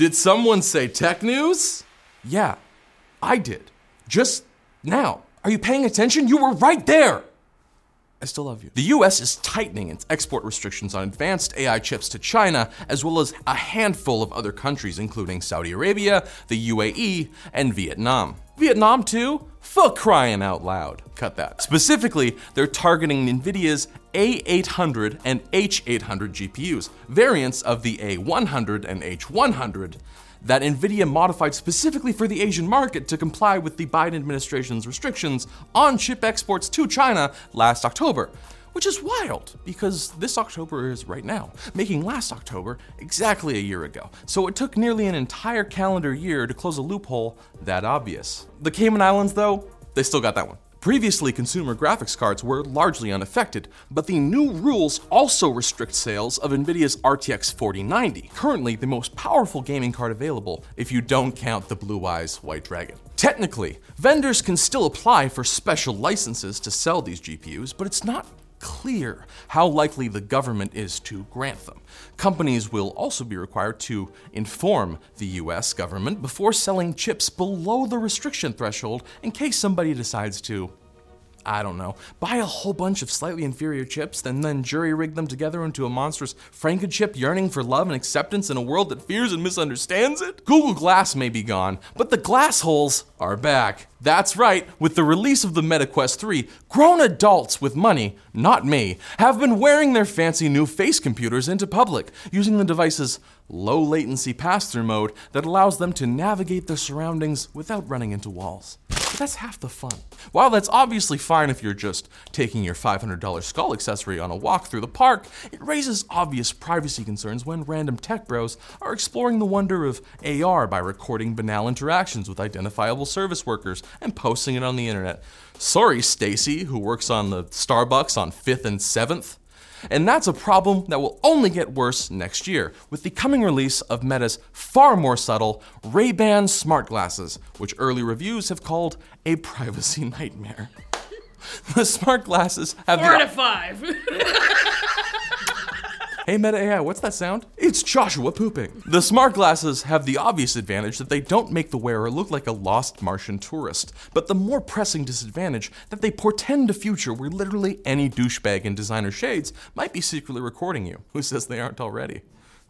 Did someone say tech news? Yeah, I did. Just now. Are you paying attention? You were right there. I still love you. The US is tightening its export restrictions on advanced AI chips to China, as well as a handful of other countries, including Saudi Arabia, the UAE, and Vietnam. Vietnam, too? For crying out loud. Cut that. Specifically, they're targeting NVIDIA's A800 and H800 GPUs, variants of the A100 and H100 that NVIDIA modified specifically for the Asian market to comply with the Biden administration's restrictions on chip exports to China last October. Which is wild, because this October is right now, making last October exactly a year ago. So it took nearly an entire calendar year to close a loophole that obvious. The Cayman Islands, though, they still got that one. Previously, consumer graphics cards were largely unaffected, but the new rules also restrict sales of NVIDIA's RTX 4090, currently the most powerful gaming card available if you don't count the Blue Eyes White Dragon. Technically, vendors can still apply for special licenses to sell these GPUs, but it's not clear how likely the government is to grant them. Companies will also be required to inform the US government before selling chips below the restriction threshold in case somebody decides to I don't know, buy a whole bunch of slightly inferior chips and then jury rig them together into a monstrous Frankenchip yearning for love and acceptance in a world that fears and misunderstands it? Google Glass may be gone, but the glass holes are back. That's right, with the release of the MetaQuest 3, grown adults with money, not me, have been wearing their fancy new face computers into public, using the device's low latency pass through mode that allows them to navigate their surroundings without running into walls. But that's half the fun. While that's obviously fine if you're just taking your $500 skull accessory on a walk through the park, it raises obvious privacy concerns when random tech bros are exploring the wonder of AR by recording banal interactions with identifiable service workers and posting it on the internet. Sorry, Stacy, who works on the Starbucks on 5th and 7th. And that's a problem that will only get worse next year with the coming release of Meta's far more subtle Ray-Ban smart glasses, which early reviews have called a privacy nightmare. The smart glasses have Four the to five. Hey Meta AI, what's that sound? It's Joshua pooping. The smart glasses have the obvious advantage that they don't make the wearer look like a lost Martian tourist, but the more pressing disadvantage that they portend a future where literally any douchebag in designer shades might be secretly recording you. Who says they aren't already?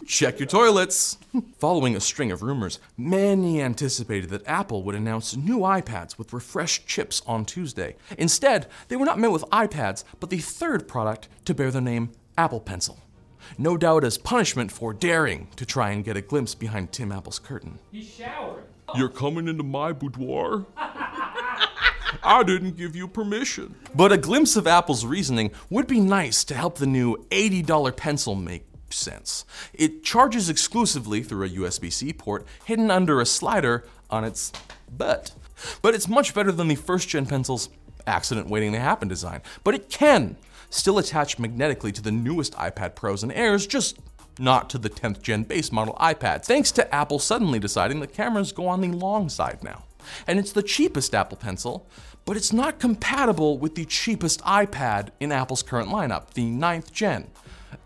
Check your toilets. Following a string of rumors, many anticipated that Apple would announce new iPads with refreshed chips on Tuesday. Instead, they were not met with iPads, but the third product to bear the name Apple Pencil. No doubt as punishment for daring to try and get a glimpse behind Tim Apple's curtain. He's showering. You're coming into my boudoir? I didn't give you permission. But a glimpse of Apple's reasoning would be nice to help the new $80 pencil make sense. It charges exclusively through a USB C port hidden under a slider on its butt. But it's much better than the first gen pencil's accident waiting to happen design. But it can still attached magnetically to the newest iPad Pros and Airs, just not to the 10th gen base model iPads, thanks to Apple suddenly deciding that cameras go on the long side now. And it's the cheapest Apple Pencil, but it's not compatible with the cheapest iPad in Apple's current lineup, the 9th gen.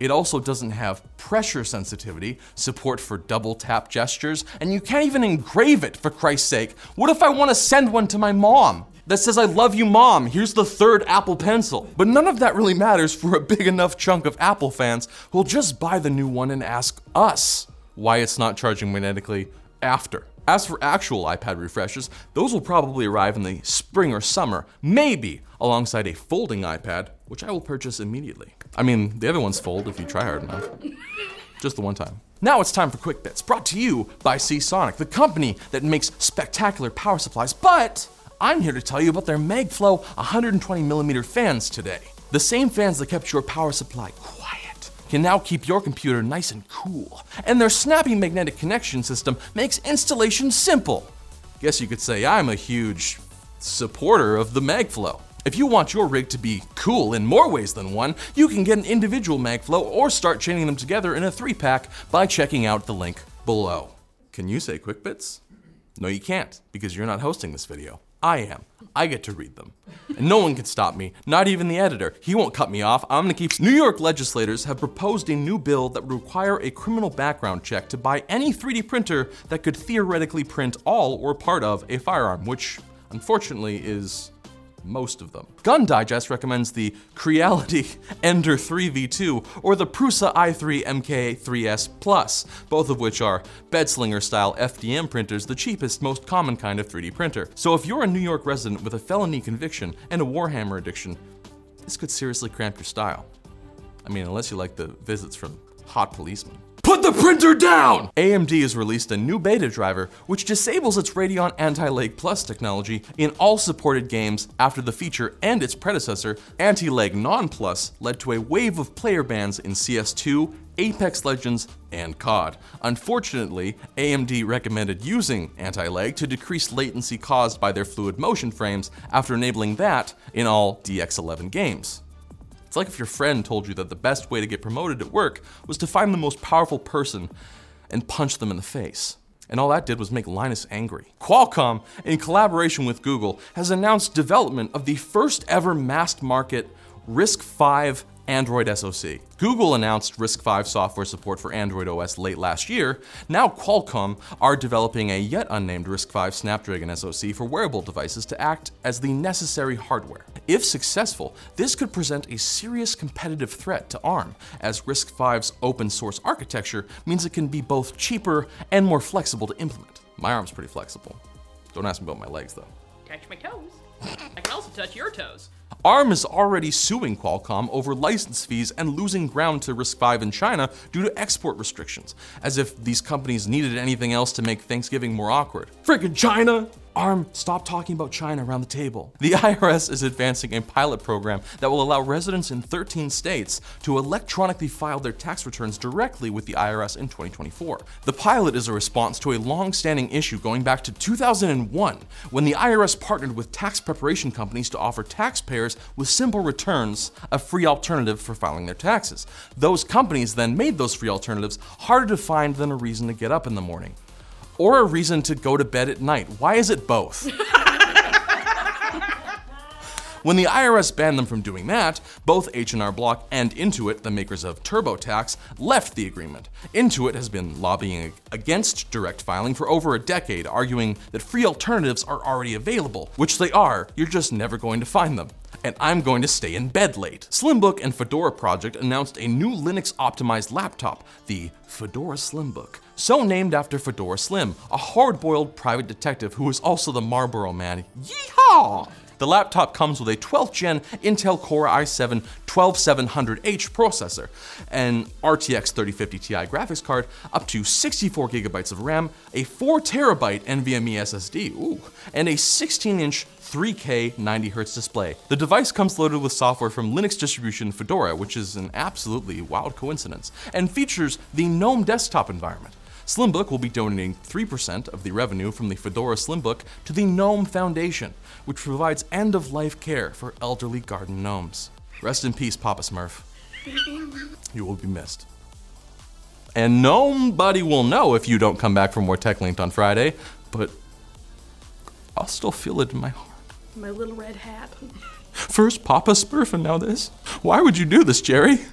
It also doesn't have pressure sensitivity, support for double tap gestures, and you can't even engrave it, for Christ's sake. What if I want to send one to my mom? That says, I love you, mom. Here's the third Apple Pencil. But none of that really matters for a big enough chunk of Apple fans who'll just buy the new one and ask us why it's not charging magnetically after. As for actual iPad refreshes, those will probably arrive in the spring or summer, maybe alongside a folding iPad, which I will purchase immediately. I mean, the other ones fold if you try hard enough. Just the one time. Now it's time for Quick Bits, brought to you by Seasonic, the company that makes spectacular power supplies. But I'm here to tell you about their MagFlow 120mm fans today. The same fans that kept your power supply quiet can now keep your computer nice and cool. And their snappy magnetic connection system makes installation simple. Guess you could say I'm a huge supporter of the MagFlow. If you want your rig to be cool in more ways than one, you can get an individual MagFlow or start chaining them together in a three pack by checking out the link below. Can you say quick bits? No, you can't, because you're not hosting this video. I am. I get to read them. And no one can stop me, not even the editor. He won't cut me off. I'm gonna keep. New York legislators have proposed a new bill that would require a criminal background check to buy any 3D printer that could theoretically print all or part of a firearm, which unfortunately is most of them. Gun Digest recommends the Creality Ender 3v2 or the Prusa i3 MK3S Plus, both of which are bedslinger style FDM printers, the cheapest, most common kind of 3D printer. So if you're a New York resident with a felony conviction and a Warhammer addiction, this could seriously cramp your style. I mean, unless you like the visits from hot policemen. The printer down! AMD has released a new beta driver which disables its Radeon Anti-Lag Plus technology in all supported games after the feature and its predecessor, Anti-Lag Non-Plus, led to a wave of player bans in CS2, Apex Legends, and COD. Unfortunately, AMD recommended using anti-lag to decrease latency caused by their fluid motion frames after enabling that in all DX11 games. It's like if your friend told you that the best way to get promoted at work was to find the most powerful person and punch them in the face. And all that did was make Linus angry. Qualcomm, in collaboration with Google, has announced development of the first ever mass market RISC-V Android SoC. Google announced RISC-V software support for Android OS late last year. Now Qualcomm are developing a yet unnamed RISC-V Snapdragon SoC for wearable devices to act as the necessary hardware. If successful, this could present a serious competitive threat to ARM, as RISC-V's open source architecture means it can be both cheaper and more flexible to implement. My arm's pretty flexible. Don't ask me about my legs though. Touch my toes. I can also touch your toes. ARM is already suing Qualcomm over license fees and losing ground to RISC-V in China due to export restrictions, as if these companies needed anything else to make Thanksgiving more awkward. Freaking China! ARM, stop talking about China around the table. The IRS is advancing a pilot program that will allow residents in 13 states to electronically file their tax returns directly with the IRS in 2024. The pilot is a response to a long standing issue going back to 2001 when the IRS partnered with tax preparation companies to offer taxpayers with simple returns a free alternative for filing their taxes. Those companies then made those free alternatives harder to find than a reason to get up in the morning or a reason to go to bed at night. Why is it both? When the IRS banned them from doing that, both H&R Block and Intuit, the makers of TurboTax, left the agreement. Intuit has been lobbying against direct filing for over a decade, arguing that free alternatives are already available, which they are, you're just never going to find them and I'm going to stay in bed late. Slimbook and Fedora Project announced a new Linux optimized laptop, the Fedora Slimbook. So named after Fedora Slim, a hard boiled private detective who is also the Marlboro man. Yeehaw! The laptop comes with a 12th gen Intel Core i7 12700H processor, an RTX 3050 Ti graphics card, up to 64 gigabytes of RAM, a 4 terabyte NVMe SSD, ooh, and a 16 inch 3K 90Hz display. The device comes loaded with software from Linux distribution Fedora, which is an absolutely wild coincidence, and features the GNOME desktop environment. Slimbook will be donating 3% of the revenue from the Fedora Slimbook to the GNOME Foundation, which provides end of life care for elderly garden gnomes. Rest in peace, Papa Smurf. you will be missed. And nobody will know if you don't come back for more Tech Linked on Friday, but I'll still feel it in my heart. My little red hat. First Papa Smurf and now this. Why would you do this, Jerry?